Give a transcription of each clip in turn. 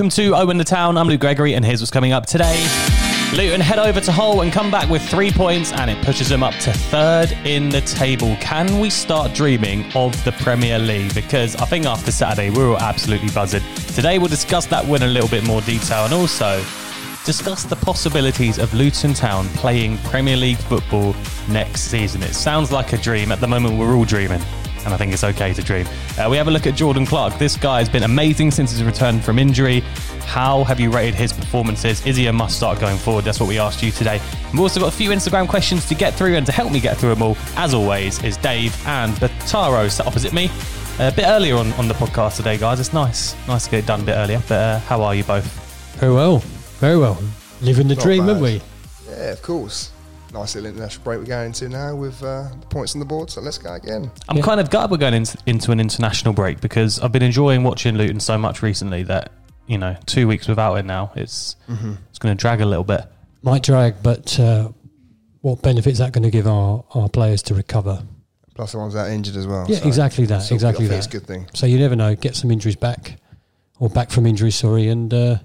Welcome to Owen the Town. I'm Luke Gregory, and here's what's coming up today. Luton head over to Hull and come back with three points, and it pushes them up to third in the table. Can we start dreaming of the Premier League? Because I think after Saturday, we were all absolutely buzzing. Today, we'll discuss that win in a little bit more detail and also discuss the possibilities of Luton Town playing Premier League football next season. It sounds like a dream. At the moment, we're all dreaming. And I think it's okay to dream. Uh, we have a look at Jordan Clark. This guy has been amazing since his return from injury. How have you rated his performances? Is he a must start going forward? That's what we asked you today. We've also got a few Instagram questions to get through, and to help me get through them all, as always, is Dave and Bataro sat opposite me. A bit earlier on, on the podcast today, guys. It's nice. Nice to get it done a bit earlier. But uh, how are you both? Very well, very well. Living the Not dream, bad. haven't we? Yeah, of course. Nice little international break we're going into now with uh, points on the board, so let's go again. I'm Yeah. kind of gutted we're going into, into an international break because I've been enjoying watching Luton so much recently that you know two weeks without it now it's it's going to drag a little bit. Might drag, but uh, what benefit is that going to give our, our players to recover? Plus the ones that are injured as well. Yeah, so exactly that, it's all good. exactly I that. It's a good thing. So you never know. Get some injuries back, or back from injury. sorry, and uh,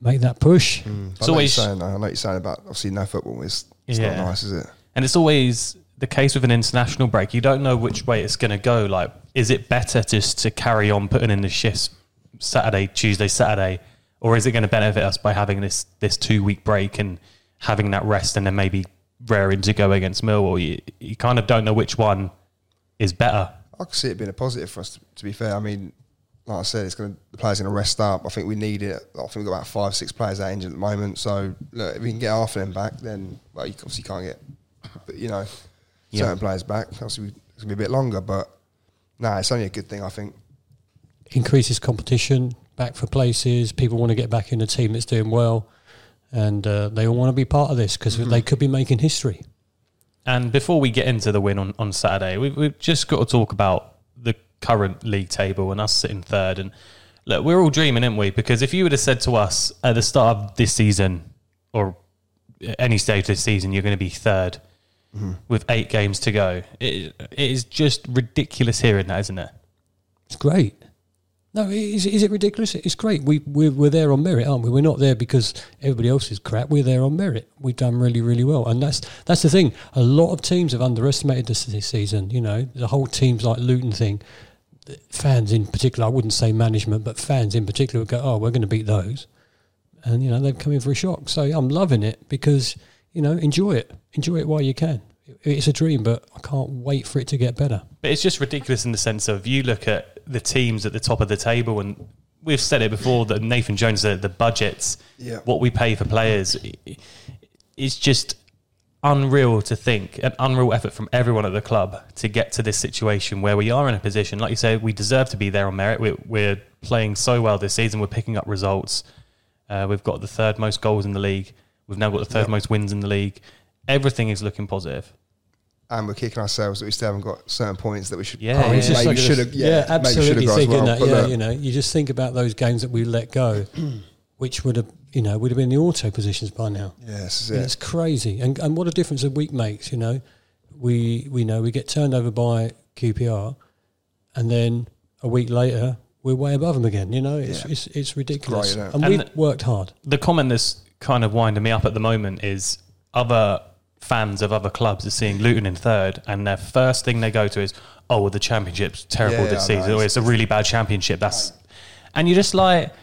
make that push. Mm. I, know always- you're saying, though. I know what you're saying about obviously no football. It's, it's Yeah. not nice, is it? And it's always the case with an international break. You don't know which way it's going to go. Like, is it better just to carry on putting in the shifts Saturday, Tuesday, Saturday, or is it going to benefit us by having this this two week break and having that rest and then maybe raring to go against Millwall? You, you kind of don't know which one is better. I could see it being a positive for us. To, to be fair, I mean, like I said, it's going to the players going to rest up. I think we need it. I think we've got about five, six players out injured at the moment. So look, if we can get half of them back, then well, you obviously can't get, but you know, Yeah. certain players back. Obviously, it's going to be a bit longer, but no, it's only a good thing. I think. Increases competition, back for places. People want to get back in a team that's doing well, and uh, they all want to be part of this because they could be making history. And before we get into the win on, on Saturday, we, we've just got to talk about the current league table and us sitting third. And look, we're all dreaming, aren't we? Because if you would have said to us at the start of this season or any stage this season, you're going to be 3rd mm-hmm. with eight games to go, it, it is just ridiculous hearing that, isn't it? It's great. No, is, is it ridiculous? It's great. We we're, we're there on merit, aren't we? We're not there because everybody else is crap. We're there on merit. We've done really, really well, and that's that's the thing. A lot of teams have underestimated us this season. You know, the whole teams like Luton thing. Fans in particular, I wouldn't say management, but fans in particular would go, "Oh, we're going to beat those," and you know they've come in for a shock. So I'm loving it because you know enjoy it, enjoy it while you can. It's a dream, but I can't wait for it to get better. But it's just ridiculous in the sense of you look at the teams at the top of the table, and we've said it before that Nathan Jones, the, the budgets, Yeah. what we pay for players, i- it's just unreal to think, an unreal effort from everyone at the club to get to this situation where we are in a position, like you say, we deserve to be there on merit. We're, we're playing so well this season, we're picking up results. Uh, we've got the third most goals in the league. We've now got the third Yep. most wins in the league. Everything is looking positive. And we're kicking ourselves that we still haven't got certain points that we should. Yeah, probably it's just like should have. yeah, Yeah, absolutely have got as thinking well. that. Yeah, look, you know, you just think about those games that we let go, which would have, you know, we'd have been in the auto positions by now. yeah, this it. It's crazy, and and what a difference a week makes. You know, we we know we get turned over by QPR, and then a week later we're way above them again. You know, it's Yeah. it's, it's ridiculous, isn't and, And we've worked hard. the comment that's kind of winding me up at the moment is other fans of other clubs are seeing Luton in third, and their first thing they go to is, "Oh, well, the championship's terrible Yeah, this I know, season. or it's a really bad championship." That's and you're just like, w-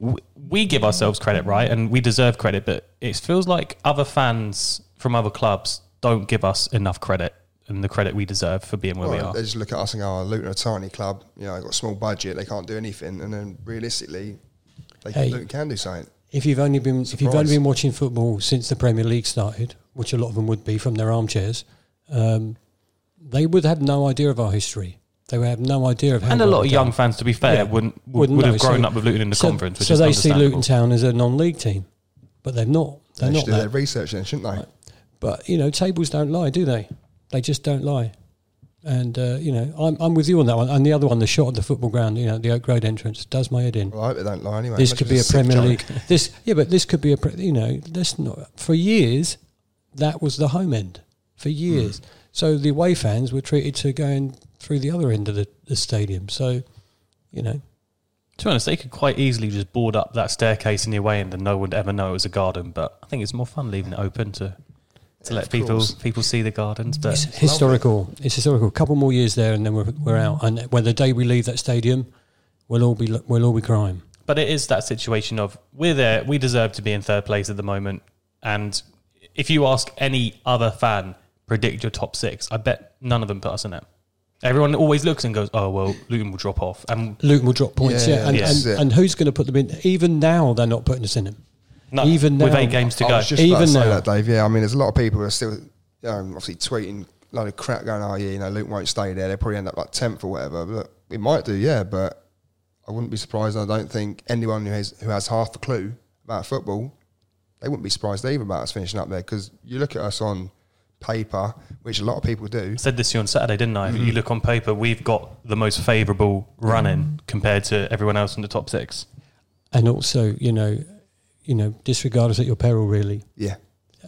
we give ourselves credit, right, and we deserve credit, but it feels like other fans from other clubs don't give us enough credit and the credit we deserve for being where we are. They just look at us and go, oh, Luton are a tiny club. You know, they've got a small budget. They can't do anything. And then realistically, they Hey. Luton can do something. If you've only been if you've only been watching football since the Premier League started, which a lot of them would be from their armchairs, um, they would have no idea of our history. They would have no idea of how. And a lot of young done. fans, to be fair, Yeah. wouldn't would, Wouldn't would have know. grown So- up with Luton in the so, conference, which so is they see. Luton Town as a non-league team, but they're not. They're They not should do that. their research then, shouldn't they? But you know, tables don't lie, do they? They just don't lie. And uh, you know, I'm I'm with you on that one. And the other one, the shot at the football ground, you know, the Oak Road entrance, does my head in. Well, I hope they don't lie anyway. this could be a Premier joke. League. This yeah, but this could be a pre- you know, let's not for years. That was the home end for years. Hmm. So the away fans were treated to going through the other end of the, the stadium. So you know, To be honest, they could quite easily just board up that staircase in the away end and no one would ever know it was a garden. But I think it's more fun leaving it open to to let people course. people see the gardens. But it's historical. It's historical. A couple more years there, and then we're we're out. And when the day we leave that stadium, we'll all be we'll all be crying. But it is that situation of we're there, we deserve to be in third place at the moment. And if you ask any other fan, predict your top six, I bet none of them put us in it. Everyone always looks and goes, "Oh well, Luton will drop off." And Luton will drop points, yeah. Yeah, And, yes. and, and who's going to put them in? Even now, they're not putting us in them. no, Even with now- eight games to I go, was just Even about to say now. that, Dave. Yeah, I mean, there's a lot of people who are still, you know, obviously tweeting a lot of crap, going, "Oh yeah, you know, Luton won't stay there. They'll probably end up like tenth or whatever." But it might do, yeah. But I wouldn't be surprised. I don't think anyone who has who has half a clue about football, they wouldn't be surprised either about us finishing up there because you look at us on paper, which a lot of people do. I said this to you on Saturday, didn't I? Mm-hmm. You look on paper, we've got the most favourable running compared to everyone else in the top six. And also, you know, you know, disregard us at your peril, really. Yeah,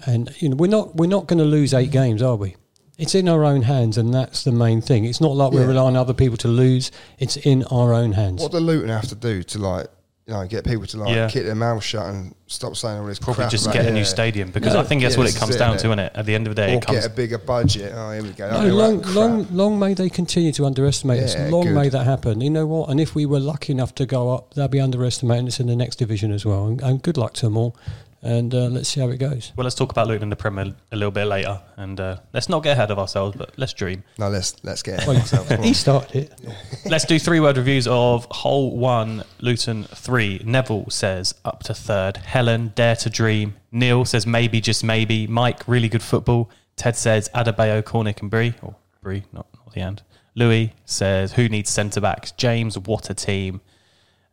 And you know, we're not we're not going to lose eight games, are we? It's in our own hands, and that's the main thing. It's not like we're Yeah. relying on other people to lose. It's in our own hands. what do Luton have to do to like, you know, get people to like Yeah. keep their mouth shut and stop saying all this Probably crap just about- get a yeah. new stadium because Yeah. I think that's Yeah, what it it is comes it, down innit? to, innit? At the end of the day, or it comes. get a bigger budget. Oh, here we go. No, long, long, long may they continue to underestimate us. Long good. may that happen. You know what? And if we were lucky enough to go up, they'll be underestimating us in the next division as well. And, and good luck to them all. And uh, let's see how it goes. Well, let's talk about Luton in the Premier a little bit later, and uh, let's not get ahead of ourselves, but let's dream. No, let's let's get ahead Well, of ourselves. He started it. let's do three word reviews of Hull one, Luton three. Neville says up to third. Helen dare to dream. Neil says maybe just maybe. Mike really good football. Ted says Adebayo, Cornick, and Bree or Bree, not not the end. Louis says who needs centre backs? James, what a team.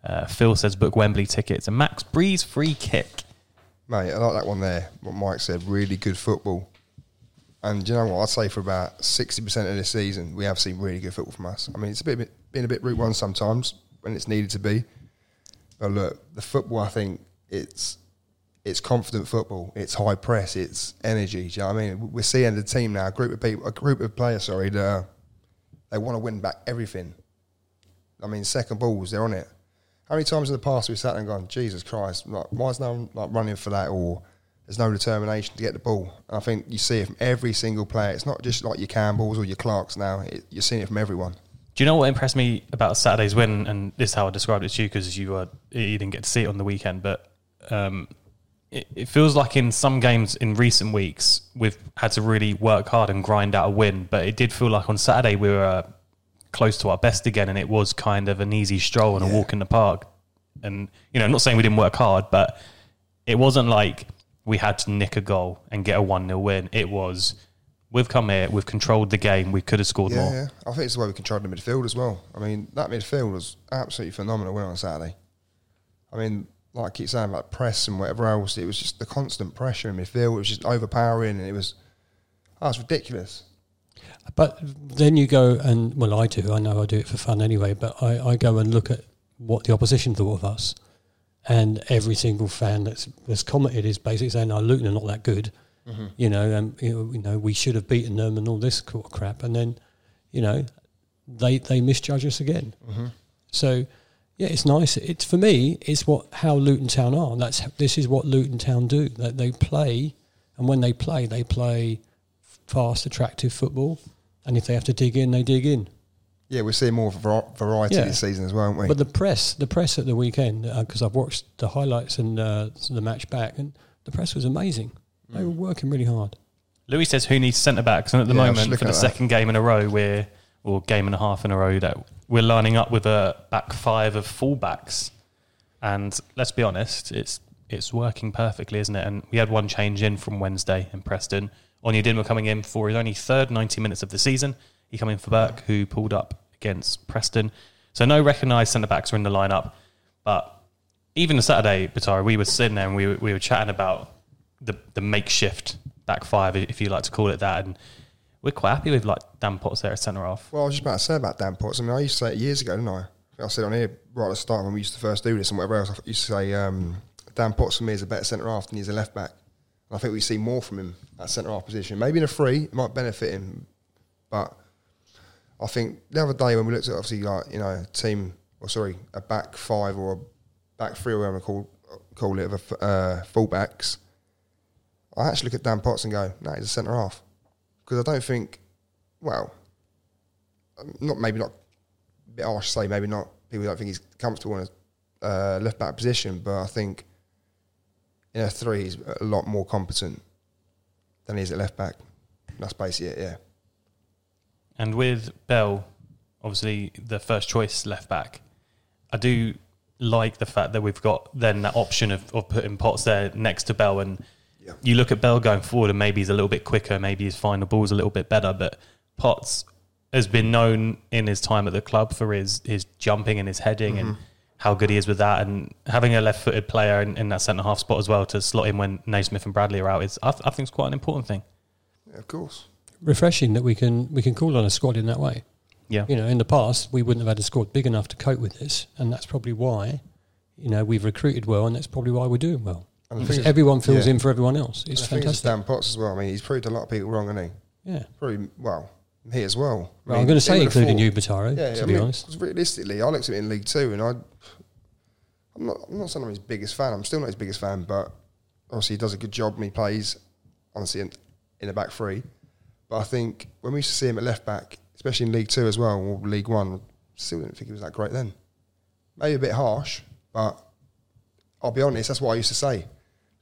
Uh, Phil says book Wembley tickets and Max Breeze free kick. Mate, I like that one there. What Mike said, really good football. And you know what? I'd say for about sixty percent of this season, we have seen really good football from us. I mean, it's a bit been a bit route one sometimes when it's needed to be. But look, the football, I think it's it's confident football. It's high press. It's energy. Do you know what I mean? We're seeing the team now, a group of people, a group of players. Sorry, that uh, they want to win back everything. I mean, second balls, they're on it. How many times in the past we sat there and gone, Jesus Christ, like, why is no one like running for that or there's no determination to get the ball? And I think you see it from every single player. It's not just like your Campbells or your Clarks now. It, you're seeing it from everyone. Do you know what impressed me about Saturday's win? And this is how I described it to you because you you didn't get to see it on the weekend, but um, it, it feels like in some games in recent weeks we've had to really work hard and grind out a win. But it did feel like on Saturday we were close to our best again, and it was kind of an easy stroll and a walk in the park. And you know, I'm not saying we didn't work hard, but it wasn't like we had to nick a goal and get a one 0 win. It was. We've come here, we've controlled the game, we could have scored Yeah, more. yeah. I think it's the way we controlled the midfield as well. I mean, that midfield was absolutely phenomenal win on Saturday. I mean, like I keep saying about press and whatever else, it was just the constant pressure in midfield. It was just overpowering and it was, oh, it's ridiculous. But then you go and well, I do. I know I do it for fun anyway. But I, I go and look at what the opposition thought of us, and every single fan that's that's commented is basically saying, "No, Luton are not that good." Mm-hmm. You know, and you know, you know, we should have beaten them and all this sort of crap. And then, you know, they they misjudge us again. Mm-hmm. So. Yeah, it's nice. It's for me. It's what how Luton Town are. That's this is what Luton Town do. That they play, and when they play, they play fast, attractive football. And if they have to dig in, they dig in. Yeah, we're seeing more variety Yeah. this season as well, aren't we? But the press, the press at the weekend, because I've watched the highlights and uh, the match back, and the press was amazing. They were working really hard. Louis says who needs centre backs, and at the Yeah, moment, for the at that. second game in a row, we're or game and a half in a row that we're lining up with a back five of fullbacks, and let's be honest, it's it's working perfectly, isn't it? And we had one change in from Wednesday in Preston. Onyedinma coming in for his only third ninety minutes of the season, He come in for Burke, who pulled up against Preston. So no recognised centre backs are in the lineup. But even the Saturday, Batara, we were sitting there and we were, we were chatting about the the makeshift back five, if you like to call it that, and we're quite happy with like Dan Potts there at centre half. Well, I was just about to say about Dan Potts. I mean, I used to say it years ago, didn't I? I, I said on here right at the start when we used to first do this and whatever else. I used to say um, Dan Potts for me is a better centre half than he's a left back. I think we see more from him at centre half position. Maybe in a free, it might benefit him, but I think the other day when we looked at obviously like you know a team or sorry a back five or a back three or whatever call call it of a uh, fullbacks, I actually look at Dan Potts and go, no, he's a centre half because I don't think, well, not maybe not a bit harsh to say, maybe not people don't think he's comfortable in a uh, left back position, but I think in a three he's a lot more competent than he is at left back. That's basically it, yeah. And with Bell, obviously the first choice left back, I do like the fact that we've got then that option of, of putting Potts there next to Bell. And Yeah. you look at Bell going forward, and maybe he's a little bit quicker, maybe his final ball's a little bit better. But Potts has been known in his time at the club for his, his jumping and his heading and mm-hmm. How good he is with that. And having a left footed player in, in that centre half spot as well to slot in when Naismith and Bradley are out is, I, th- I think, it's quite an important thing. Yeah, of course. Refreshing that we can we can call on a squad in that way. Yeah. You know, in the past we wouldn't have had a squad big enough to cope with this, and that's probably why, you know, we've recruited well, and that's probably why we're doing well. And Because everyone fills yeah. in for everyone else. It's I think it's fantastic. Dan Potts as well. I mean, he's proved a lot of people wrong, hasn't he? Yeah. Probably, well, me as well. I Well, mean, I'm going to say including thought- you, Bataro, Yeah, to I be mean, honest. Realistically, I looked at it in League Two, and I, I'm not, I'm not saying I'm his biggest fan. I'm still not his biggest fan, but obviously he does a good job and he plays, honestly, in, in the back three. But I think when we used to see him at left back, especially in League Two as well, or League One, still didn't think he was that great then. Maybe a bit harsh, but I'll be honest, that's what I used to say.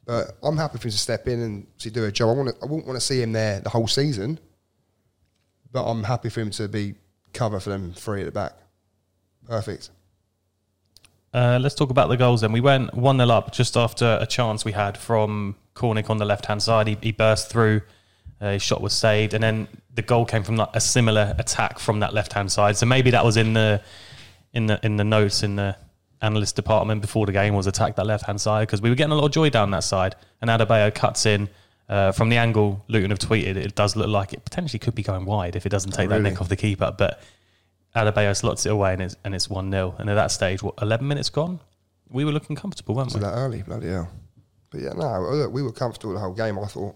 But I'm happy for him to step in and to do a job. I want to, I wouldn't want to see him there the whole season, but I'm happy for him to be cover for them three at the back. Perfect. Uh, let's talk about the goals then. We went 1 0 up just after a chance we had from Cornick on the left hand side. He, he burst through, uh, his shot was saved, and then the goal came from a similar attack from that left hand side. So maybe that was in the in the in the notes in the analyst department before the game was attack that left hand side because we were getting a lot of joy down that side. And Adebayo cuts in. Uh, from the angle Luton have tweeted, it does look like it potentially could be going wide if it doesn't take that really? nick off the keeper. But Adebayo slots it away and it's and it's one 0 And at that stage, what eleven minutes gone, we were looking comfortable, weren't So we? that early, bloody hell. But yeah, no, look, we were comfortable the whole game. I thought.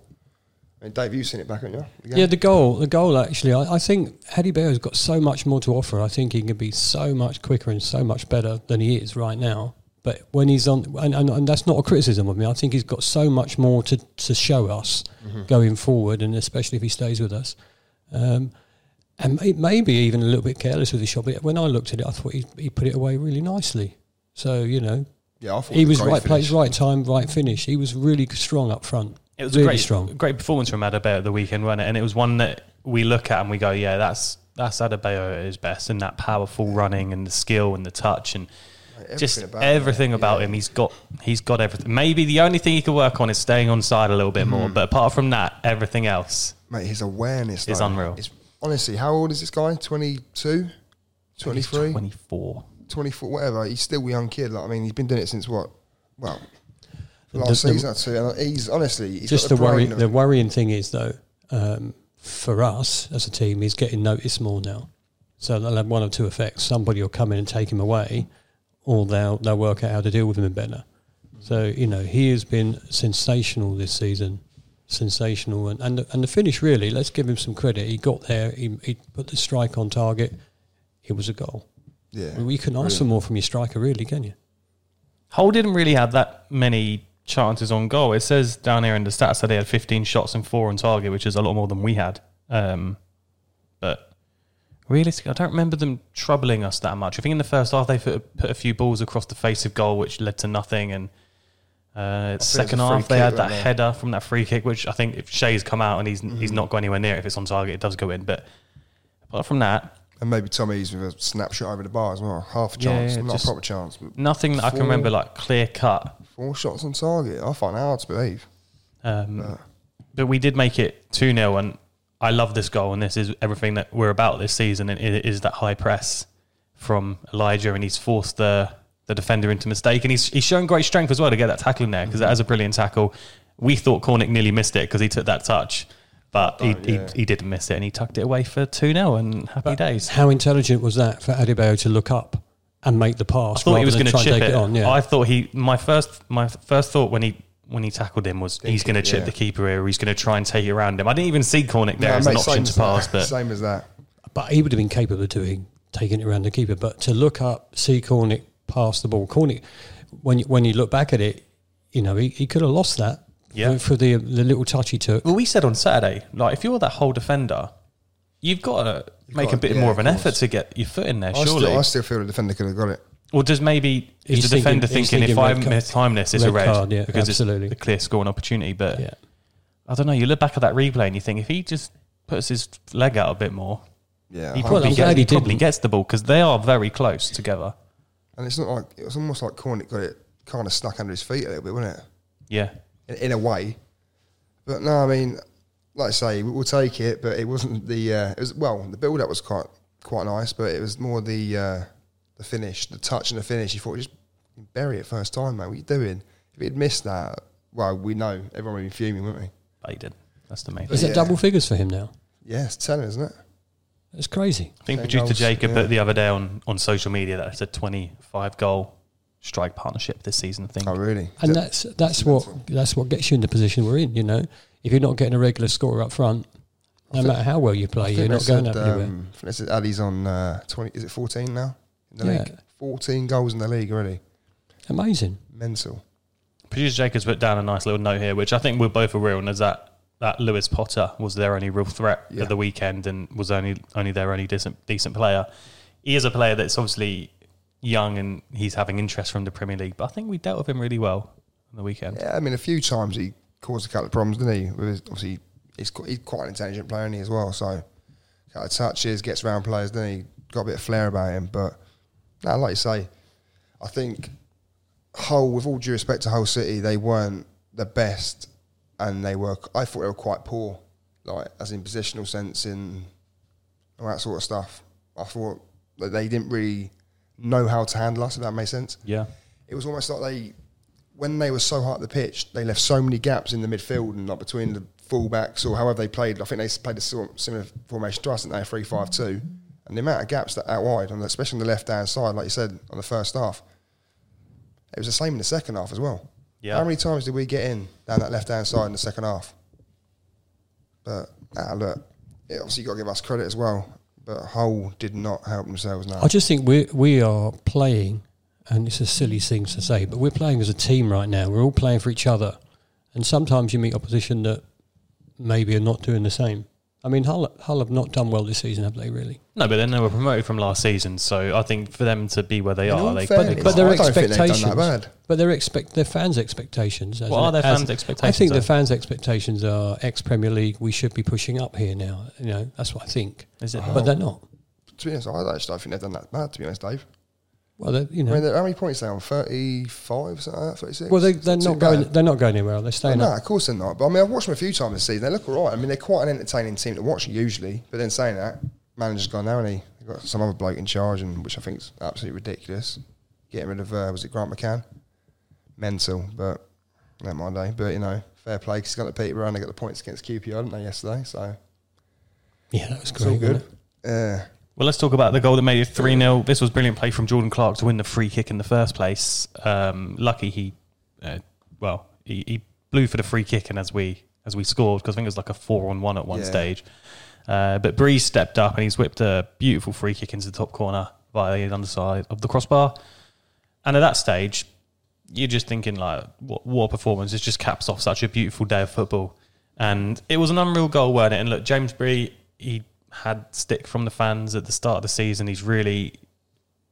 I mean, Dave, you've seen it back, haven't you? The Yeah, the goal, the goal actually, I, I think Eddie Bear's got so much more to offer. I think he can be so much quicker and so much better than he is right now. But when he's on, and, and, and that's not a criticism of me, I think he's got so much more to, to show us going forward, and especially if he stays with us. Um, and may, maybe even a little bit careless with his shot. But when I looked at it, I thought he, he put it away really nicely. So, you know, yeah, I thought he it was a great right place, right time, right finish. He was really strong up front. It was really a great, strong. great performance from Adebayo at the weekend, wasn't it? And it was one that we look at and we go, yeah, that's that's Adebayo at his best, and that powerful running and the skill and the touch and Mate, just everything about everything him, about yeah. him. He's got he's got everything. Maybe the only thing he could work on is staying on side a little bit Hmm. more. But apart from that, everything else. Mate, his awareness It's though, unreal. is- honestly, how old is this guy? 22? 23? Twenty four. 24, whatever. He's still a young kid. Like, I mean, he's been doing it since what? Well, last The- the- season or two. And he's honestly, he's Just got the worry. The worrying thing is though, um, for us as a team, he's getting noticed more now. So they'll have one or two effects. Somebody will come in and take him away, or they'll they'll work out how to deal with him in better. So you know he has been sensational this season, sensational, and and the, and the finish really. Let's give him some credit. He got there. He, he put the strike on target. It was a goal. yeah. Well, you can ask for more from your striker, really, can you? Hull didn't really have that many chances on goal. It says down here in the stats that they had 15 shots and four on target, which is a lot more than we had. Um, but realistically, I don't remember them troubling us that much. I think in the first half they put, put a few balls across the face of goal, which led to nothing. And uh, second half they had that there? header from that free kick, which I think if Shea's come out and he's Mm-hmm. he's not got anywhere near it, if it's on target, it does go in. But apart from that, And maybe Tommy's with a snapshot over the bar as well. Half a chance, yeah, not a proper chance. But nothing that I can remember like clear cut. four shots on target. I find that hard to believe. Um, but we did make it 2 0. And I love this goal, and this is everything that we're about this season. And it is that high press from Elijah, and he's forced the the defender into mistake, and he's he's shown great strength as well to get that tackle in there because that mm-hmm. is a brilliant tackle. We thought Cornick nearly missed it because he took that touch, but he, oh, yeah. he he didn't miss it, and he tucked it away for two 0 and happy days. How intelligent was that for Adebayo to look up and make the pass? I thought he was going to chip take it. on. Yeah. I thought he. My first, my first thought when he when he tackled him was he's going to chip yeah. the keeper here. He's going to try and take it around him. I didn't even see Cornick there No, as mate, an option to pass, that. but same as that. but he would have been capable of doing taking it around the keeper. But to look up, see Cornick pass the ball, Cornick, when you, when you look back at it, you know he, he could have lost that. Yeah. for, for the the little touch he took. well, we said on Saturday, like if you're that whole defender, you've got to make a got- bit yeah, more of an of effort to get your foot in there. I surely, still, I still feel the defender could have got it. Or does maybe is He's the defender thinking- thinking, if I red card- miss time this, it's a red red card, yeah, because absolutely. it's a clear scoring opportunity. But Yeah. I don't know. You look back at that replay and you think if he just puts his leg out a bit more, Yeah, he probably, I'm get- glad he he probably gets the ball because they are very close together. and it's not like it was almost like Cornick got it kind of stuck under his feet a little bit, wasn't it? Yeah. In, in a way. But no, I mean, like I say, we'll take it. But it wasn't the. Uh, it was well, the build up was quite quite nice, but it was more the uh, the finish, the touch and the finish. You thought just bury it first time, mate. What are you doing? If he'd missed that, well, we know everyone would be fuming, wouldn't we? But he did. That's the main Is thing. it Yeah. double figures for him now? Yeah, it's telling, isn't it? It's crazy. I think Ten producer goals, Jacob yeah. put the other day on, on social media that it's a 25 goal strike partnership this season, I think. Oh, really? And Is it- that's that's what that's what gets you in the position we're in. You know, if you're not getting a regular scorer up front, no matter how well you play, you're not going said, up anywhere. um, I think they said Addy's on uh, twenty. Is it fourteen now in the Yeah. league? Fourteen goals in the league already. Amazing. Mental. Producer Jacobs put down a nice little note here, which I think we're both aware on, is that that Lewis Potter was their only real threat Yeah. at the weekend and was only only their only decent decent player. He is a player that's obviously young and he's having interest from the Premier League, but I think we dealt with him really well on the weekend. Yeah, I mean, a few times he caused a couple of problems, didn't he? With his, obviously, he's quite, he's quite an intelligent player, isn't he, as well? So, a couple of touches, gets around players, doesn't he? Got a bit of flair about him. But, no, like you say, I think Hull, with all due respect to Hull City, they weren't the best and they were, I thought they were quite poor, like, as in positional sense, in all that sort of stuff. I thought that they didn't really know how to handle us, if that makes sense Yeah. it was almost like they, when they were so high up the pitch, they left so many gaps in the midfield and like between the fullbacks or however they played. I think they played a sort- similar formation to us, didn't they? Three five two, and the amount of gaps that out wide, on the, especially on the left hand side, like you said on the first half, it was the same in the second half as well. Yeah. How many times did we get in down that left hand side in the second half? But ah, look, it obviously got to give us credit as well. But Hull did not help themselves now. I just think we we are playing, and it's a silly thing to say, but we're playing as a team right now. We're all playing for each other, and sometimes you meet opposition that maybe are not doing the same. I mean, Hull, Hull have not done well this season, have they? Really? No, but then they were promoted from last season, so I think for them to be where they In are, they, fairness, they but their I don't think they've done expectations, that bad. but their expect their fans' expectations. as What an- are their as- fans' I expectations, think the though? fans' expectations are ex Premier League. We should be pushing up here now. You know, that's what I think. Is it? But they're not. To be honest, I actually don't think they've done that bad. To be honest, Dave. Well, they're, you I mean, how many points are they on? Thirty-five, something like that, thirty-six. well, they, they're Not going. bad. They're not going anywhere. They're staying no, up. of course they're not. But I mean, I've watched them a few times this season. They look all right. I mean, they're quite an entertaining team to watch usually. But then saying that, manager's gone now, and he They've got some other bloke in charge, and which I think is absolutely ridiculous. Getting rid of uh, was it Grant McCann? Mental, but not my day. But you know, fair play. 'cause he's got the Peterborough. and They got the points against QPR, didn't they yesterday? So Yeah, that was it's all good. it? Yeah. Well, let's talk about the goal that made it 3 0. This was brilliant play from Jordan Clark to win the free kick in the first place. Um, lucky he, uh, well, he, he blew for the free kick, and as we as we scored, because I think it was like a 4 on 1 at one Yeah. stage. Uh, but Breeze stepped up and he's whipped a beautiful free kick into the top corner via the underside of the crossbar. And at that stage, you're just thinking, like, what, what a performance. It just caps off such a beautiful day of football. And it was an unreal goal, weren't it? And look, James Bree, he had stick from the fans at the start of the season. He's really,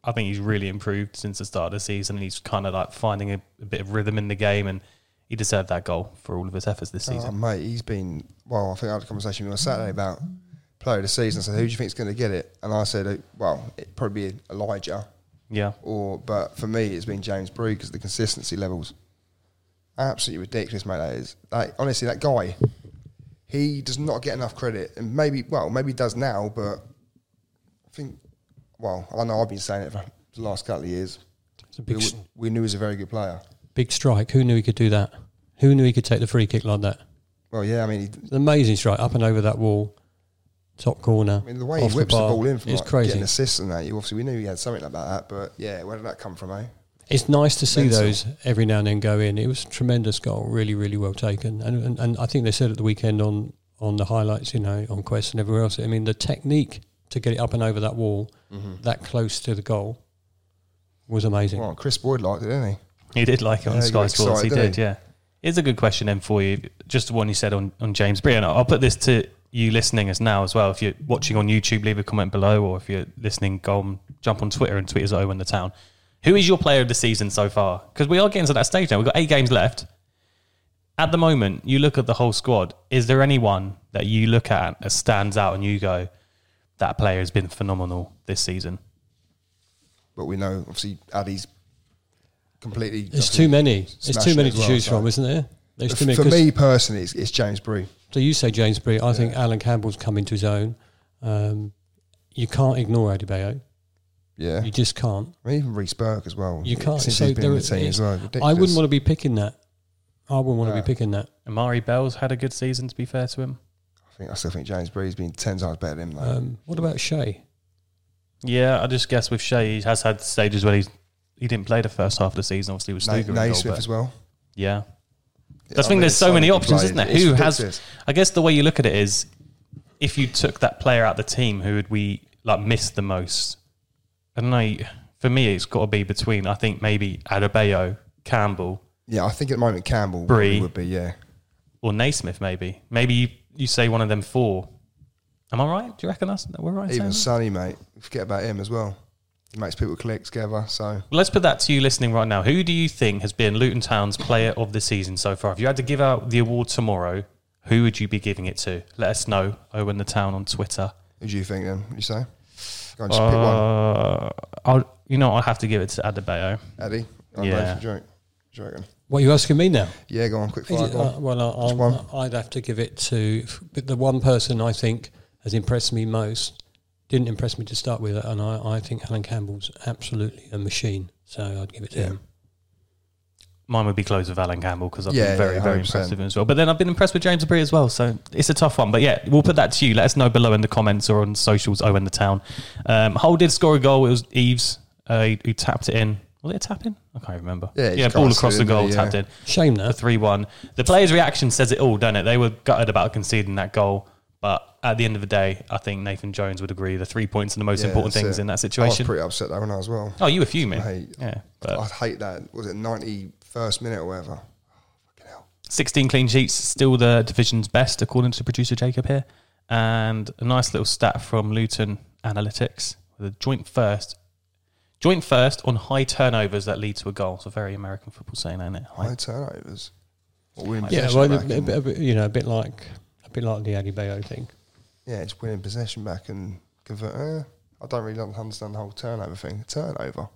I think he's really improved since the start of the season. And he's kind of like finding a, a bit of rhythm in the game. And he deserved that goal for all of his efforts this Oh, season. mate, he's been. Well, I think I had a conversation with him on Saturday about player of the season. So "Who do you think is going to get it?" And I said, "Well, it'd probably be Elijah, Yeah. or but for me, it's been James Bree because the consistency levels absolutely ridiculous, mate. That is. Like, honestly, that guy, he does not get enough credit, and maybe well, maybe he does now, but I think well, I know I've been saying it for the last couple of years. It's a We, we knew he was a very good player. big strike. Who knew he could do that? Who knew he could take the free kick like that? Well, yeah, I mean, he, amazing strike up and over that wall, top corner. I mean the way he whips the, bar. ball in from it's like, crazy. getting assists and that, you obviously we knew he had something like that. But yeah, where did that come from, eh? It's nice to see Mental. those every now and then go in. It was a tremendous goal, really, really well taken. And, and and I think they said at the weekend on on the highlights, you know, on Quest and everywhere else. I mean, the technique to get it up and over that wall, Mm-hmm. that close to the goal, was amazing. Well, Kris Boyd liked it, didn't he? He did like it on Yeah, he Sky Sports. He excited, did, didn't he? yeah. Here's a good question then for you. Just the one you said on, on James Bree. And I'll put this to you listening us now as well. If you're watching on YouTube, leave a comment below. Or if you're listening, go and jump on Twitter and tweet us at Owen the Town. Who is your player of the season so far? Because we are getting to that stage now. We've got eight games left. At the moment, you look at the whole squad. Is there anyone that you look at that stands out and you go, that player has been phenomenal this season? But we know obviously Addy's completely. It's too many. It's too many to well, choose so- from, isn't there? There's too many, For many. 'cause- me personally, it's, it's James Bree. So you say James Bree. I think Alan Campbell's come into his own. Um, you can't ignore Adebayo. Yeah, You just can't. I mean, even Reece Burke as well. You can't. Since so he's been in the team as well. I wouldn't want to be picking that. I wouldn't want to be picking that. Amari Bell's had a good season, to be fair to him. I think I still think James Bree's been ten times better than him. Though. Um, what about Shea? Yeah, I just guess with Shea, he has had stages where he's he didn't play the first half of the season. Obviously, with Na- Sluga in goal, Naismith as well. Yeah, Yeah, I think there's so many options, players. isn't there? It's Who has? I guess the way you look at it is, if you took that player out of the team, who would we like miss the most? I don't know. For me, it's got to be between. I think maybe Adebayo, Campbell, Yeah, I think at the moment Campbell Bree. probably would be. Yeah, or Naismith. Maybe, maybe you, you say one of them four. Am I right? Do you reckon that's we're right? saying even that? Sonny, mate. Forget about him as well. He makes people click together. So Well, let's put that to you listening right now. Who do you think has been Luton Town's player of the season so far? If you had to give out the award tomorrow, who would you be giving it to? Let us know. Owen the Town on Twitter. who do you think then? You say? Go on, just pick one. Uh, I'll, you know, I'll have to give it to Adebayo. Eddie. Go on, yeah. Dave, do you reckon? Do you reckon? What are you asking me now? Yeah, go on, quick Is fire. it- Go uh, well, I- Which one? I'll, I'd have to give it to but the one person I think has impressed me most. Didn't impress me to start with, and I, I think Alan Campbell's absolutely a machine. So I'd give it to Yeah. him. Mine would be close with Alan Campbell because I've Yeah, been very, yeah, very 100%. impressed with him as well. But then I've been impressed with James Bree as well. So it's a tough one. But yeah, we'll put that to you. Let us know below in the comments or on socials, Owen the Town. Um, Hull did score a goal. It was Eaves uh, who, who tapped it in. Was it a tap in? I can't remember. Yeah, he yeah just ball crossed across the didn't goal, he? tapped Yeah. in. Shame The that. 3 1. The players' reaction says it all, don't it? They were gutted about conceding that goal. But at the end of the day, I think Nathan Jones would agree the three points are the most Yeah, important that's things it. in that situation. I was situation. pretty upset though when I as well. Oh, you were fuming. I hate- yeah. But I hate that. Was it ninety first minute or whatever? Fucking hell. 16 clean sheets, still the division's best, according to producer Jacob here. And a nice little stat from Luton Analytics with a joint first. Joint first on high turnovers that lead to a goal. So very American football saying, ain't it? High. High turnovers. What Yeah, possession well, back a, bit- a bit- you know, a bit like a bit like the Adebayo thing. yeah, it's winning possession back and convert. Eh, I don't really understand the whole turnover thing. Turnover.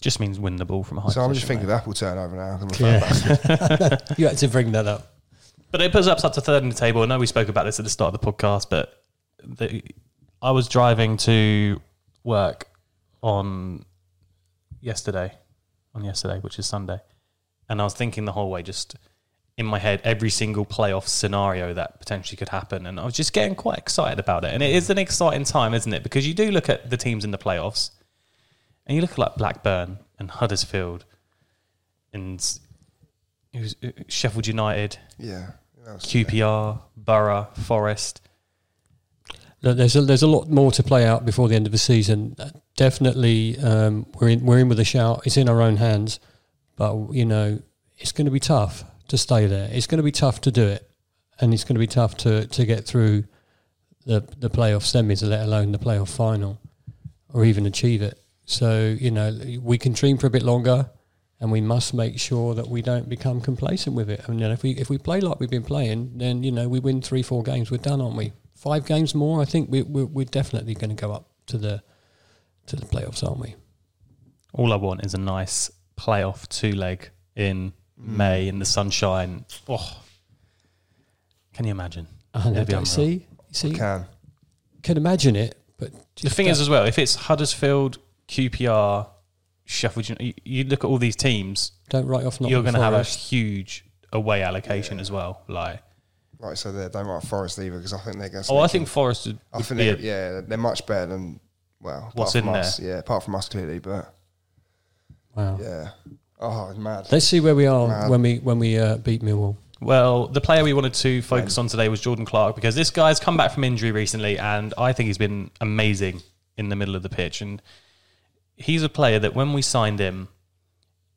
Just means win the ball from a high so I'm just thinking mate. of Apple turnover now. I'm a Yeah. you had to bring that up. But it puts us up to third in the table. I know we spoke about this at the start of the podcast, but the, I was driving to work on yesterday, on yesterday, which is Sunday, and I was thinking the whole way, just in my head, every single playoff scenario that potentially could happen, and I was just getting quite excited about it. And it is an exciting time, isn't it? Because you do look at the teams in the playoffs, and you look at like Blackburn and Huddersfield, and who's- Sheffield United. yeah. Who else? QPR, Borough, Forest. Look, there's a, there's a lot more to play out before the end of the season. Uh, Definitely, um, we're in we're in with a shout. It's in our own hands, but you know it's going to be tough to stay there. It's going to be tough to do it, and it's going to be tough to, to get through the the playoff semis, let alone the playoff final, or even achieve it. So you know we can dream for a bit longer, and we must make sure that we don't become complacent with it. I mean, you know, if we if we play like we've been playing, then you know we win three four games, we're done, aren't we? Five games more, I think we, we're, we're definitely going to go up to the to the playoffs, aren't we? All I want is a nice playoff two leg in mm. May in the sunshine. Oh, can you imagine? I know, be don't- see, see, Can can imagine it, but The thing is, as well, if it's Huddersfield, QPR, Sheffield, you, you look at all these teams, don't write off. you're going to have a huge away allocation as well. Like, like so they don't write Forest either because I think they're going. to oh, I think Forest would, I think be they're, a- yeah they're much better than well apart What's from in us, Yeah, apart from us clearly, but Wow. yeah. Oh, it's mad. Let's see where we are Mad. when we when we uh, beat Millwall. Well, the player we wanted to focus on today was Jordan Clark because this guy's come back from injury recently, and I think he's been amazing in the middle of the pitch. And he's a player that when we signed him,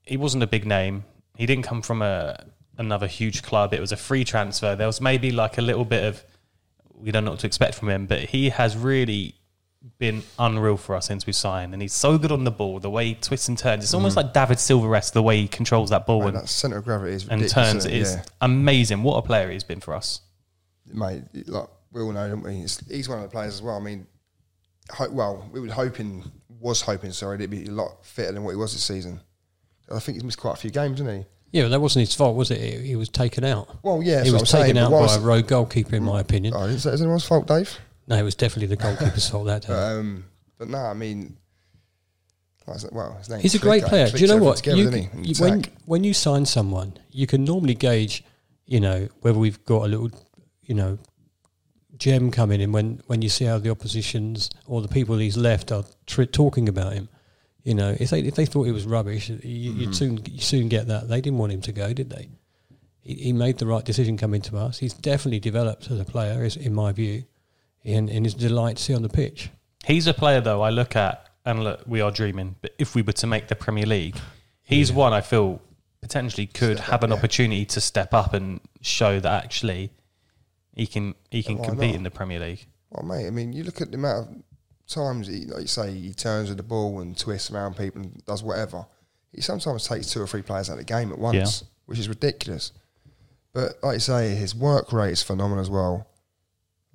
he wasn't a big name. He didn't come from a another huge club. It was a free transfer. There was maybe like a little bit of we don't know what to expect from him, but he has really been unreal for us since we signed. And he's so good on the ball, the way he twists and turns. It's almost mm. like David Silva the way he controls that ball Mate, and, that centre of gravity is and turns. It's yeah. amazing. What a player he's been for us. mate. Like we all know, don't we? It's, he's one of the players as well. I mean, ho- well, we were hoping, was hoping, sorry, that he'd be a lot fitter than what he was this season. I think he's missed quite a few games, didn't he? Yeah, but that wasn't his fault, was it? He, was taken out. Well, yeah, he was taken saying, out by a rogue goalkeeper, in my opinion. Oh, I didn't say anyone's fault, Dave. No, it was definitely the goalkeeper's fault that day. Um, but no, I mean, well, his name He's a great player. Do you know what? Together, You- you- when when you sign someone, you can normally gauge, you know, whether we've got a little, you know, gem coming in when when you see how the oppositions or the people he's left are tr- talking about him. You know, if they if they thought he was rubbish, you, Mm-hmm. you'd soon you soon get that. They didn't want him to go, did they? He, he made the right decision coming to us. He's definitely developed as a player, is in my view, and, and his delight to see on the pitch. He's a player though I look at and look, we are dreaming. But if we were to make the Premier League, he's one I feel potentially could Step have up, an yeah. opportunity to step up and show that actually he can he can why compete not? in the Premier League. Well, mate, I mean, you look at the amount of times, he, like you say, he turns with the ball and twists around people and does whatever. He sometimes takes two or three players out of the game at once, Yeah. which is ridiculous. But like you say, his work rate is phenomenal as well.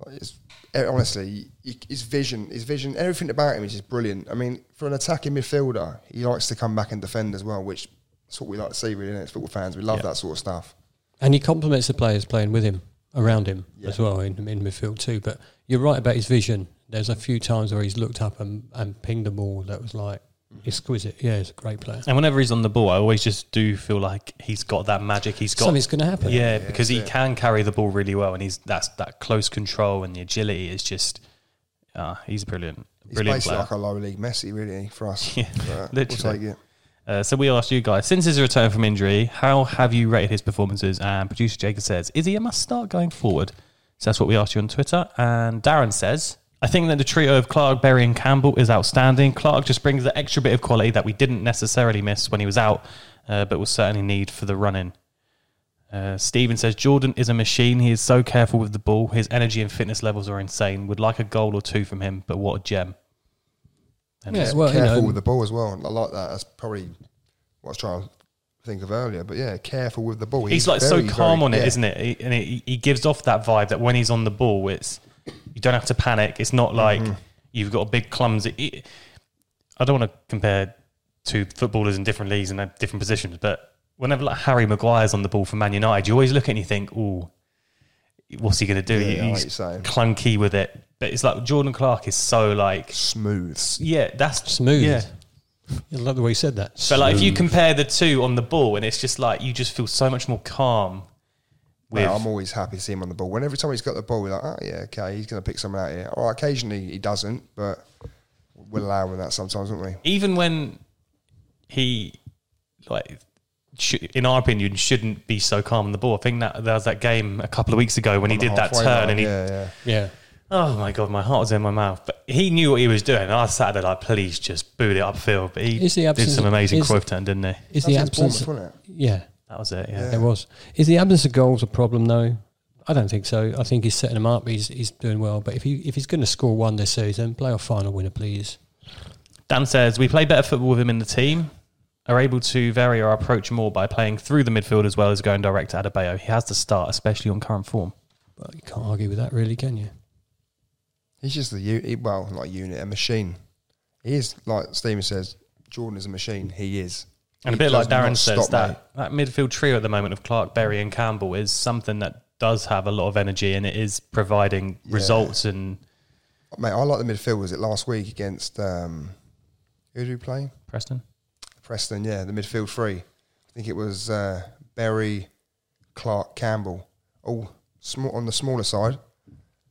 Like it's, eh, honestly, his vision, his vision, everything about him is just brilliant. I mean, for an attacking midfielder, he likes to come back and defend as well, which is what we like to see, really, innit? as football fans. We love Yeah. that sort of stuff. And he complements the players playing with him, around him Yeah. as well in, in midfield too. But you're right about his vision. There's a few times where he's looked up and, and pinged the ball that was like exquisite. Yeah, he's a great player. And whenever he's on the ball, I always just do feel like he's got that magic. He's got Something's going to happen. yeah, Yeah, because he it. can carry the ball really well, and he's that's that close control and the agility is just. Uh, he's brilliant, He's brilliant basically player. like a lower league Messi, really, for us. Yeah, But we'll literally. take it. Uh, so we asked you guys, since his return from injury, how have you rated his performances? And producer Jacob says, is he a must start going forward? So that's what we asked you on Twitter. And Darren says, I think that the trio of Clark, Berry, and Campbell is outstanding. Clark just brings the extra bit of quality that we didn't necessarily miss when he was out, uh, but will certainly need for the running. Uh, Stephen says Jordan is a machine. He is so careful with the ball. His energy and fitness levels are insane. Would like a goal or two from him, but what a gem. And Yeah, it's- well, you careful know, with the ball as well. I like that. That's probably what I was trying to think of earlier. But yeah, careful with the ball. He's, like so calm very- on it, yeah. not it? He, and he, he gives off that vibe that when he's on the ball, it's you don't have to panic. It's not like Mm-hmm. you've got a big clumsy. it- I don't want to compare two footballers in different leagues and different positions, but whenever like Harry Maguire's on the ball for Man United, you always look at it and you think, "Oh, what's he going to do?" Yeah, I like he's you're saying. clunky with it, but it's like Jordan Clark is so like, Smooth. yeah, that's smooth. Yeah, I love the way he said that. so like if you compare the two on the ball, and it's just like you just feel so much more calm. Mate, With I'm always happy to see him on the ball. When every time he's got the ball, we're like, oh yeah, okay, he's going to pick someone out here. Or occasionally he doesn't, but we'll allow him that sometimes, won't we? even when he like sh- in our opinion shouldn't be so calm on the ball i think that there was that game a couple of weeks ago when he On the did that turn line, and he yeah, yeah. yeah, oh my god my heart was in my mouth but he knew what he was doing and i sat there like please just boot it upfield but he Is the did some amazing is- Cruyff turn didn't he is That the absence? Bournemouth, wasn't it? Yeah, that was it yeah, Yeah. there was. Is the absence of goals a problem though? I don't think so. I think he's setting them up. He's he's doing well. But if he if he's going to score one this season, playoff final winner, please. dan says we play better football with him in the team are able to vary our approach more by playing through the midfield as well as going direct to Adebayo. He has to start, especially on current form. But you can't argue with that, really, can you? He's just the u- well, not a unit, a machine. He is like Steven says. Jordan is a machine. He is, And a bit like Darren says, stop, that, that midfield trio at the moment of Clark, Berry, and Campbell is something that does have a lot of energy and it is providing results and Mate, I like the midfield. Was it last week against um, who did we play? Preston. Preston, yeah, the midfield three. I think it was uh, Berry, Clark, Campbell. All small on the smaller side.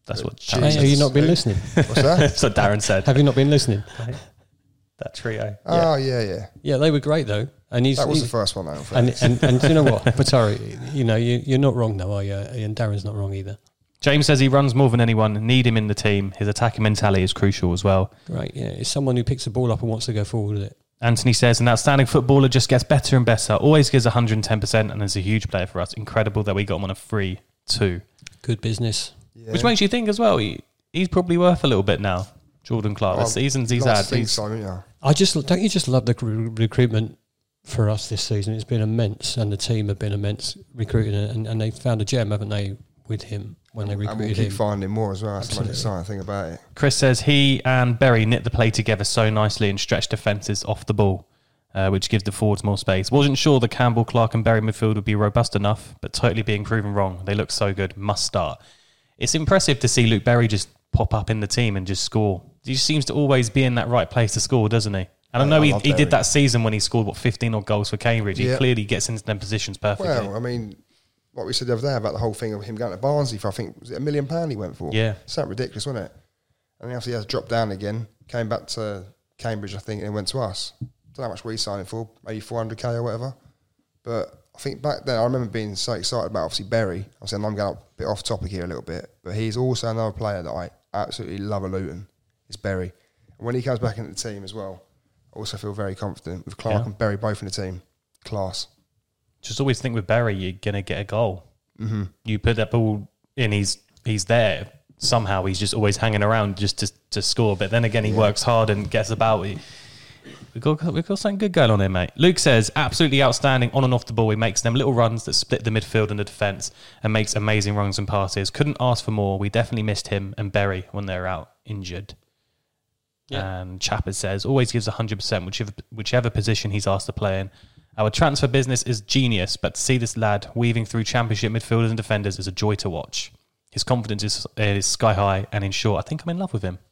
That's what Jesus. Darren Hey, have you not been listening? What's that? That's what Darren said. have you not been listening? that trio. Oh yeah, yeah. Yeah, they were great though, and he's That was he- the first one. Though, and, and and you know what? But sorry, you know you, you're not wrong though, are you? And Darren's not wrong either. James says he runs more than anyone. Need him in the team. His attacking mentality is crucial as well. Right? Yeah, it's someone who picks the ball up and wants to go forward with it. Anthony says an outstanding footballer just gets better and better. Always gives 110% and is a huge player for us. Incredible that we got him on a free two. Good business. yeah. Which makes you think as well, he, he's probably worth a little bit now. Jordan Clark, the Well, seasons he's had. He's, so, yeah. I just don't you just love the recru- recruitment for us this season? It's been immense, and the team have been immense recruiting, and, and they found a gem, haven't they, with him when they And we'll recruited keep him? finding more as well. That's the most exciting thing about it. Chris says he and Berry knit the play together so nicely and stretched defences off the ball, uh, which gives the forwards more space. Wasn't sure the Campbell, Clark, and Berry midfield would be robust enough, but totally being proven wrong. They look so good. Must start. It's impressive to see Luke Berry just pop up in the team and just score. He just seems to always be in that right place to score, doesn't he? And I know I he, he did that season when he scored what 15 odd goals for Cambridge. He Yeah. clearly gets into them positions perfectly. Well, I mean, what we said the other day about the whole thing of him going to Barnsley for, I think, was it a million pound he went for? Yeah. Something ridiculous, wasn't it? And then after he has dropped down again, came back to Cambridge, I think, and then went to us. Don't know how much we signed him for, maybe 400k or whatever. But I think back then, I remember being so excited about obviously Berry. Obviously, I'm going a bit off topic here a little bit, but he's also another player that I absolutely love a Luton. It's Berry. And when he comes back into the team as well, I also feel very confident with Clark Yeah. and Berry both in the team. Class. Just always think with Barry, you're gonna get a goal. Mm-hmm. You put that ball in, he's he's there somehow. He's just always hanging around just to to score. But then again, he works hard and gets about. We we got we got something good going on here, mate. Luke says absolutely outstanding on and off the ball. He makes them little runs that split the midfield and the defense, and makes amazing runs and passes. Couldn't ask for more. We definitely missed him and Berry when they're out injured. Yeah. And Chapper says always gives 100% whichever, whichever position he's asked to play in. Our transfer business is genius, but to see this lad weaving through championship midfielders and defenders is a joy to watch. His confidence is, uh, is sky high, and in short, I think I'm in love with him.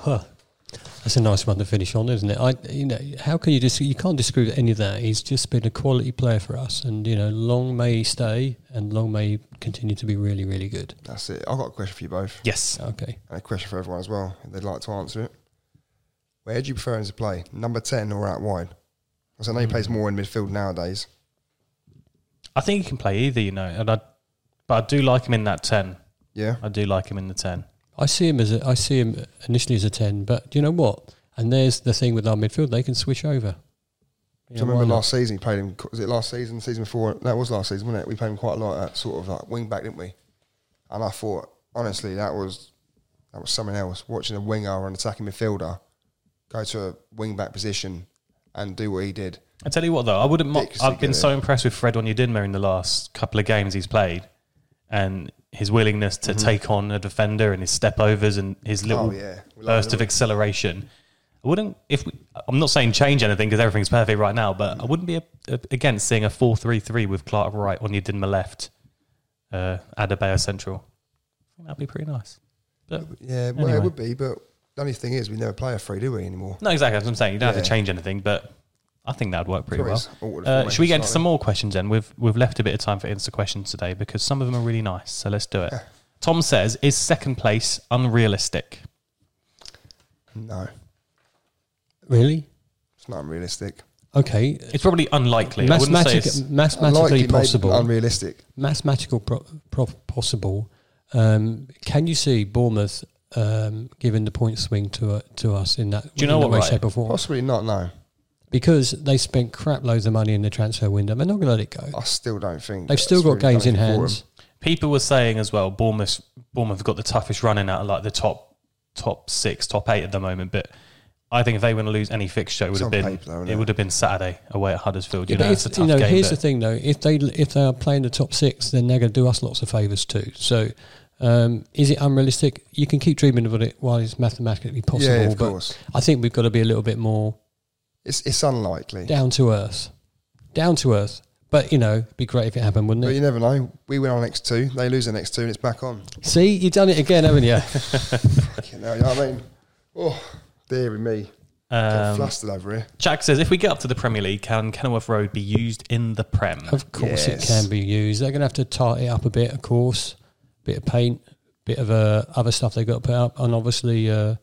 Huh. That's a nice one to finish on, isn't it? I, you know, how can you just you can't disagree with any of that. He's just been a quality player for us, and you know, long may he stay, and long may he continue to be really, really good. That's it. I've got a question for you both. Yes. Okay. And a question for everyone as well, if they'd like to answer it. Where do you prefer him to play? Number 10 or out wide? Because I know he hmm. plays more in midfield nowadays. I think he can play either, you know, and I, but I do like him in that 10. Yeah. I do like him in the 10. I see him as a, I see him initially as a ten, but do you know what? And there's the thing with our midfield; they can switch over. Do you remember last season he played him? Was it last season? Season before? No, was last season, wasn't it? We played him quite a lot at sort of like wing back, didn't we? And I thought, honestly, that was that was something else. Watching a winger or an attacking midfielder go to a wing back position and do what he did. I tell you what, though, I wouldn't. Mo- I've been so impressed with Fred Onyedinma in the last couple of games he's played, and his willingness to take on a defender and his step overs and his little Mm-hmm. Oh, yeah. Love burst of acceleration. I wouldn't. If we, I'm not saying change anything because everything's perfect right now, but I wouldn't be a, a, against seeing a four-three-three with Clark right, on Onyedinma left, uh, Adebayo central. That'd be pretty nice. But Yeah, well, Anyway. it would be, but the only thing is, we never play a free, do we, anymore? no, exactly. That's what I'm saying. You don't have Yeah. to change anything, but I think that'd work pretty Probably well. is altered Uh, should we get into slightly. some more questions then? We've we've left a bit of time for Insta questions today because some of them are really nice. So let's do it. Tom says, "Is second place unrealistic?" No, Really? it's not unrealistic. Okay. It's probably unlikely. I wouldn't say Mathematic, it's, mathematically Unlikely, maybe possible. unrealistic. mathematical pro- pro- possible. Um, can you see Bournemouth um, giving the point swing to uh, to us in that? Do you know in that what, way, right? shape, or form? Possibly not. No, Because they spent crap loads of money in the transfer window. They're not going to let it go. I still don't think They've still got really games in anything for hands. people were saying as well. Bournemouth Bournemouth have got the toughest running out of like the top top six, top eight at the moment. But I think if they were going to lose any fixture, it would It's have been paper though, it it? would have been Saturday away at Huddersfield. You Yeah, know, but it's a tough you know, game. here's but- the thing though: if they if they are playing the top six, then they're going to do us lots of favours too. So, um, is it unrealistic? You can keep dreaming about it while it's mathematically possible. Yeah, of but course. I think we've got to be a little bit more It's it's unlikely. down to earth, down to earth. But you know, it'd be great if it happened, wouldn't But it? you never know. We win our next two, they lose the next two, and it's back on. See, you've done it again, haven't you? You know, you know what I mean? Oh, dearie me. Um, flustered over here. Jack says, if we get up to the Premier League, can Kenilworth Road be used in the Prem? Of course, it can be used. They're going to have to tart it up a bit, of course. Bit of paint, bit of uh, other stuff they've got to put up, and obviously uh,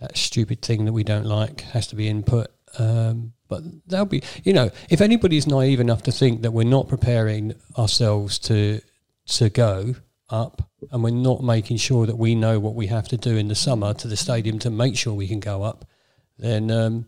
that stupid thing that we don't like has to be input. Um, but they'll be, you know, if anybody's naive enough to think that we're not preparing ourselves to to go up, and we're not making sure that we know what we have to do in the summer to the stadium to make sure we can go up, then um,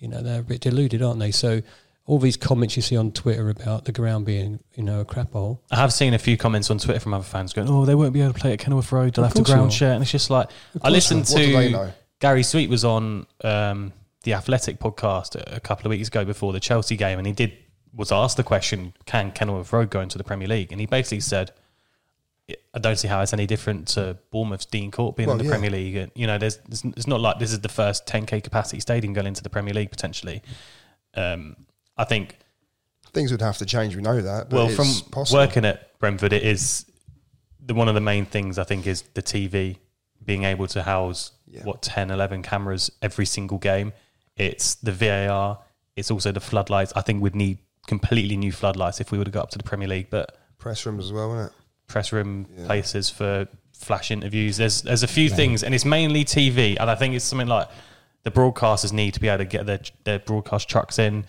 you know they're a bit deluded, aren't they? So all these comments you see on Twitter about the ground being, you know, a crap hole. I have seen a few comments on Twitter from other fans going, "Oh, they won't be able to play at Kenilworth Road. They'll Of have to ground share." And it's just like I listened not. What do they to? Gary Sweet was on um, the Athletic podcast a, couple of weeks ago before the Chelsea game, and he did was asked the question, "Can Kenilworth Road go into the Premier League?" And he basically said. I don't see how it's any different to Bournemouth's Dean Court being Well, in the yeah. Premier League. And, you know, there's, there's it's not like this is the first 10k capacity stadium going into the Premier League potentially. Um, I think Things would have to change. We know that. But well, it's from possible. working at Brentford, it is the one of the main things I think is the TV being able to house Yeah. what 10, 11 cameras every single game. It's the VAR. It's also the floodlights. I think we'd need completely new floodlights if we were to go up to the Premier League. But press rooms as well, isn't it? press room places for flash interviews. There's there's a few things, and it's mainly TV. And I think it's something like the broadcasters need to be able to get their their broadcast trucks in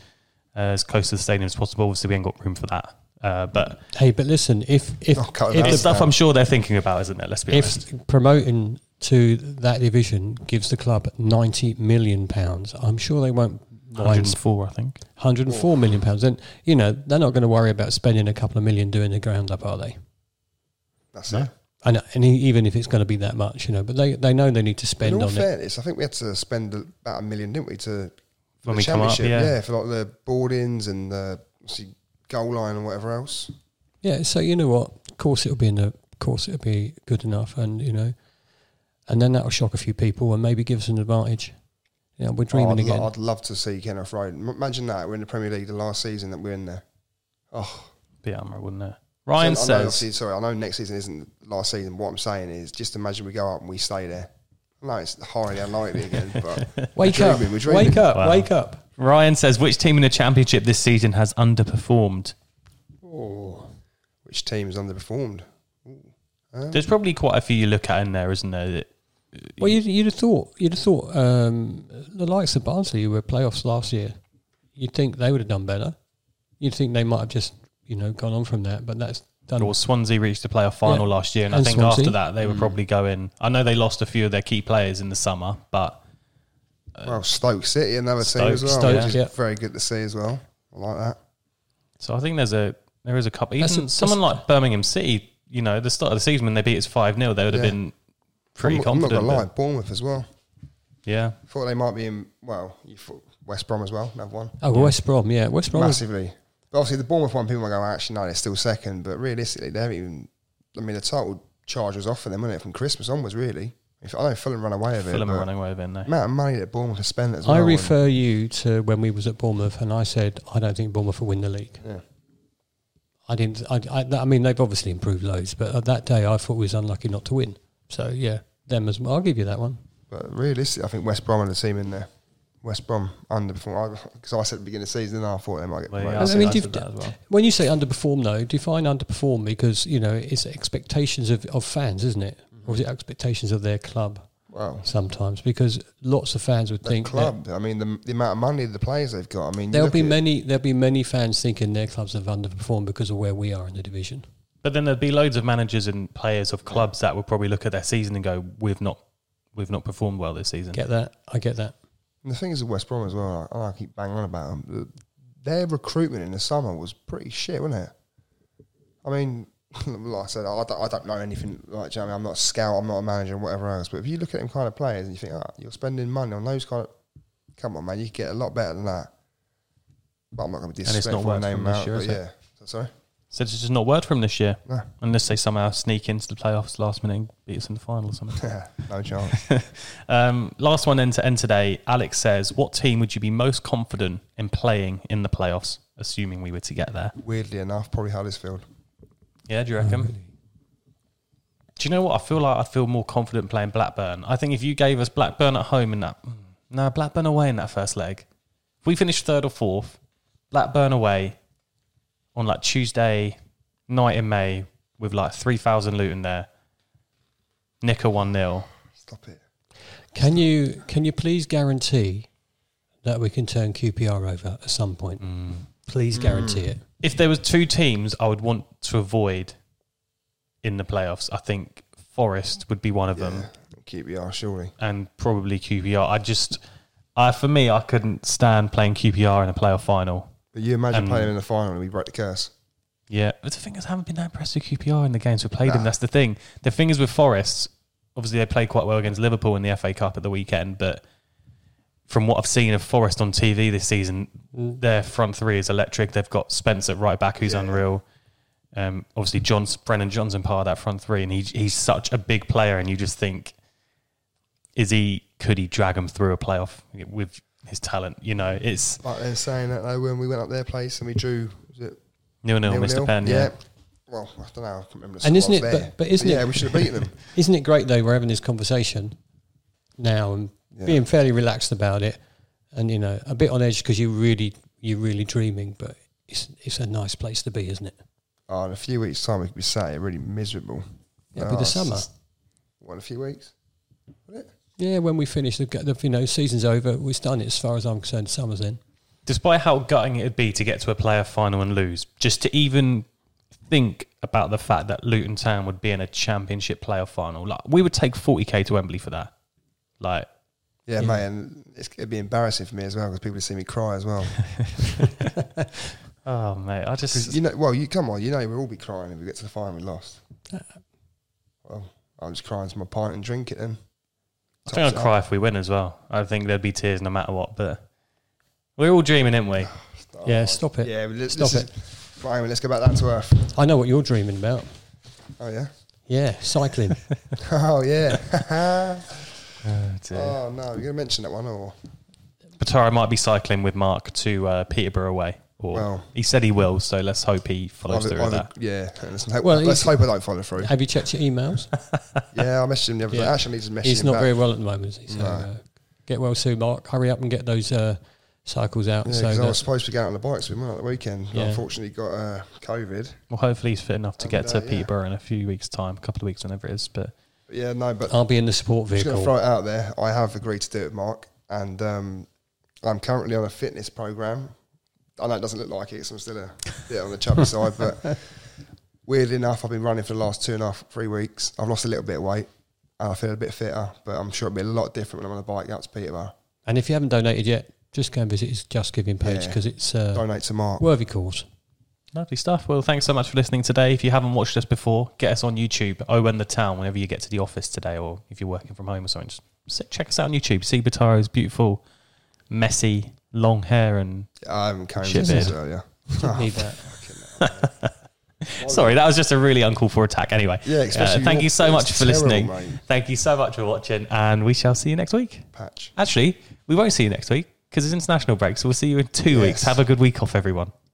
uh, as close to the stadium as possible. Obviously, we ain't got room for that. Uh, but Hey, but listen, if if, Oh, cut it if, out. it's stuff. I'm sure they're thinking about, isn't it? Let's be honest. if promoting to that division gives the club ninety million pounds, I'm sure they won't mind 104, I think. 104 million pounds. Then you know they're not going to worry about spending a couple of million doing the ground up, are they? That's No. it. And and e- even if it's going to be that much, you know, but they they know they need to In spend all on it. fairness, I think we had to spend about a million, didn't we, to for When the we come up, championship? yeah. for like the boardings and the obviously goal line and whatever else. Yeah, so you know what? Of course it'll be in the of course it'll be good enough, and you know, and then that'll shock a few people and maybe give us an advantage. You know, we're Oh, dreaming I'd, again. lo- I'd love to see Kenilworth Road. M- Imagine that we're in the Premier League the last season that we're in there. Oh, Be Amra, wouldn't it? Ryan so I know, says, sorry, I know next season isn't the last season. What I'm saying is, just imagine we go up and we stay there. No, it's highly unlikely again, but wake we're up, dreaming, dreaming. wake up, Wow. wake up. Ryan says, which team in the championship this season has underperformed? Oh, which team's underperformed? There's probably quite a few you look at in there, isn't there? that- well, you'd, you'd have thought you'd have thought um, the likes of Barnsley who were playoffs last year. You'd think they would have done better. You'd think they might have just you know gone on from that, but that's done. Or Swansea reached the playoff final Yeah. last year, and, And I think Swansea. after that they were mm. probably going. I know they lost a few of their key players in the summer, but uh, well, Stoke City, another Stoke- team as well, Stoke, which is very good to see as well. I like that. so I think there's a there is a couple. That's Even a- someone like Birmingham City, you know, the start of the season when they beat us five 0 they would have Yeah. been pretty I'm, not- I'm not confident. gonna lie, Bournemouth as well. yeah, Thought they might be in. Well, you thought West Brom as well. Another one. oh, West Brom, yeah, West Brom. was- massively. But obviously, the Bournemouth one, people might go, actually, no, they're still second. But realistically, they haven't even. I mean, the title charge was off for them, wasn't it, from Christmas onwards, really? If, I know Fulham run away with Fulham it. are but running away with it. No. amount of money that Bournemouth has spent as well. I and- refer you to when we was at Bournemouth, and I said I don't think Bournemouth will win the league. Yeah. I didn't. I, I, I mean, they've obviously improved loads, but at that day, I thought we was unlucky not to win. So yeah, them as well. I'll give you that one. But realistically, I think West Brom are the team in there. West Brom underperform Because I said at the beginning of the season, I thought they might get Well, promoted. yeah, I I mean, I said that as well. When you say underperform, though, define underperform because you know it's expectations of, of fans, isn't it? Mm-hmm. Or is it expectations of their club Well, sometimes? Because lots of fans would the think that club. I mean, the, the amount of money the players they've got. I mean, there'll be at- many there'll be many fans thinking their clubs have underperformed because of where we are in the division. But then there'd be loads of managers and players of clubs that would probably look at their season and go, "We've not, we've not performed well this season." Get that? I get that. And the thing is with West Brom as well, I, I keep banging on about them. Their recruitment in the summer was pretty shit, wasn't it? I mean, like I said, I don't, I don't know anything. Like, you know I mean? I'm not a scout, I'm not a manager, and whatever else. But if you look at them kind of players and you think, oh, you're spending money on those kind of, come on, man, you can get a lot better than that. But I'm not going to be And it's not disrespectful and worked name out. year, But is it? yeah, sorry. Said it's just not worked for him this year. No. Unless they somehow sneak into the playoffs last minute and beat us in the final or something. no chance. um, last one then to end today. Alex says, What team would you be most confident in playing in the playoffs, assuming we were to get there? Weirdly enough, probably Huddersfield. Yeah, do you reckon? Do you know what? I feel like I feel more confident playing Blackburn. I think if you gave us Blackburn at home in that, mm, no, Blackburn away in that first leg, if we finished third or fourth, Blackburn away on like Tuesday night in May with like 3,000 Luton there, nick a 1 0. Stop it. Can you can you please guarantee that we can turn QPR over at some point? Mm. Please guarantee it. Mm. If there was two teams I would want to avoid in the playoffs, I think Forest would be one of them. Yeah. Keep your arse, surely. and probably QPR. I just, I for me, I couldn't stand playing QPR in a playoff final. But you imagine Um, playing in the final and we break the curse. Yeah, but the thing is, I haven't been that impressed with QPR in the games we played them. That's the thing. The thing is with Forest, obviously they played quite well against Liverpool in the FA Cup at the weekend, but from what I've seen of Forest on TV this season, their front three is electric. They've got Spencer right back, who's unreal. Um, obviously, John's Brennan Johnson part of that front three, and he, he's such a big player, and you just think, is he? Could he drag them through a playoff with his talent? You know, it's Like they're saying that though when we went up their place and we drew, was it nil nil, Mr. nil-nil? Penn. Yeah. Well, I don't know. I can't remember. The And isn't it? there. But, but isn't yeah, it? we should have beaten them. Isn't it great though? We're having this conversation now and Yeah. being fairly relaxed about it, and you know, a bit on edge because you really, you're really dreaming. But it's it's a nice place to be, isn't it? Oh, in a few weeks' time, we could be sat here really miserable. Yeah, Oh, with the summer. What, in a few weeks? Would it? Yeah, when we finish the, the you know season's over, we've done it as far as I'm concerned. Summer's in. despite how gutting it'd be to get to a player final and lose, just to even think about the fact that Luton Town would be in a championship playoff final, like we would take 40k to Wembley for that. Like, Yeah, Yeah. mate, and it's, it'd be embarrassing for me as well because people would see me cry as well. oh mate, I just you know, well, you come on, you know, we'll all be crying if we get to the final and we lost. Uh, well, I'll just cry into my pint and drink it then. I think I'd cry if we win as well. I think there'd be tears no matter what, but we're all dreaming, aren't we? Yeah, stop it. Yeah, let's, Stop this it. Is, right, let's go back down to earth. I know what you're dreaming about. Oh yeah. Yeah, cycling. Oh yeah. Oh, oh no, you're gonna mention that one or? Pataro might be cycling with Mark to uh, Peterborough away. Or Well- he said he will, so let's hope he follows Either- through with that. yeah, let's hope, Well, let's hope I don't follow through. Have you checked your emails? Yeah, I messaged him the other day. Actually, I need He's him not back. very well at the moment, he? So No. uh, get well soon, Mark. Hurry up and get those uh, cycles out. Yeah, so 'cause I was supposed to be going on the bikes with him on the weekend. but Yeah. Unfortunately, got uh, COVID. Well, hopefully he's fit enough to And, get to yeah. Peterborough in a few weeks' time, a couple of weeks, whenever it is. But But yeah, no, but I'll be in the support I'm just going to vehicle. throw it out there. I have agreed to do it, Mark, and um, I'm currently on a fitness program. I know it doesn't look like it, so I'm still a bit on the chubby side, but weirdly enough, I've been running for the last two and a half, three weeks. I've lost a little bit of weight, and I feel a bit fitter, but I'm sure it'll be a lot different when I'm on a bike out to Peterborough. And if you haven't donated yet, just go and visit his Just Giving page Yeah. because it's uh, Donate to Mark. worthy cause. Lovely stuff. Well, thanks so much for listening today. If you haven't watched us before, get us on YouTube. Oh, and the town. Whenever you get to the office today, or if you're working from home or something, just check us out on YouTube. See Bataro's beautiful, messy, long hair, and I haven't combed Shit beard. earlier. Need that. sorry, that was just a really uncalled for attack. Anyway, Yeah, especially Uh, thank you so much for terrible, listening. mate. Thank you so much for watching, and we shall see you next week. Patch. Actually, we won't see you next week because it's international break, so we'll see you in two weeks. Yes. Have a good week off, everyone.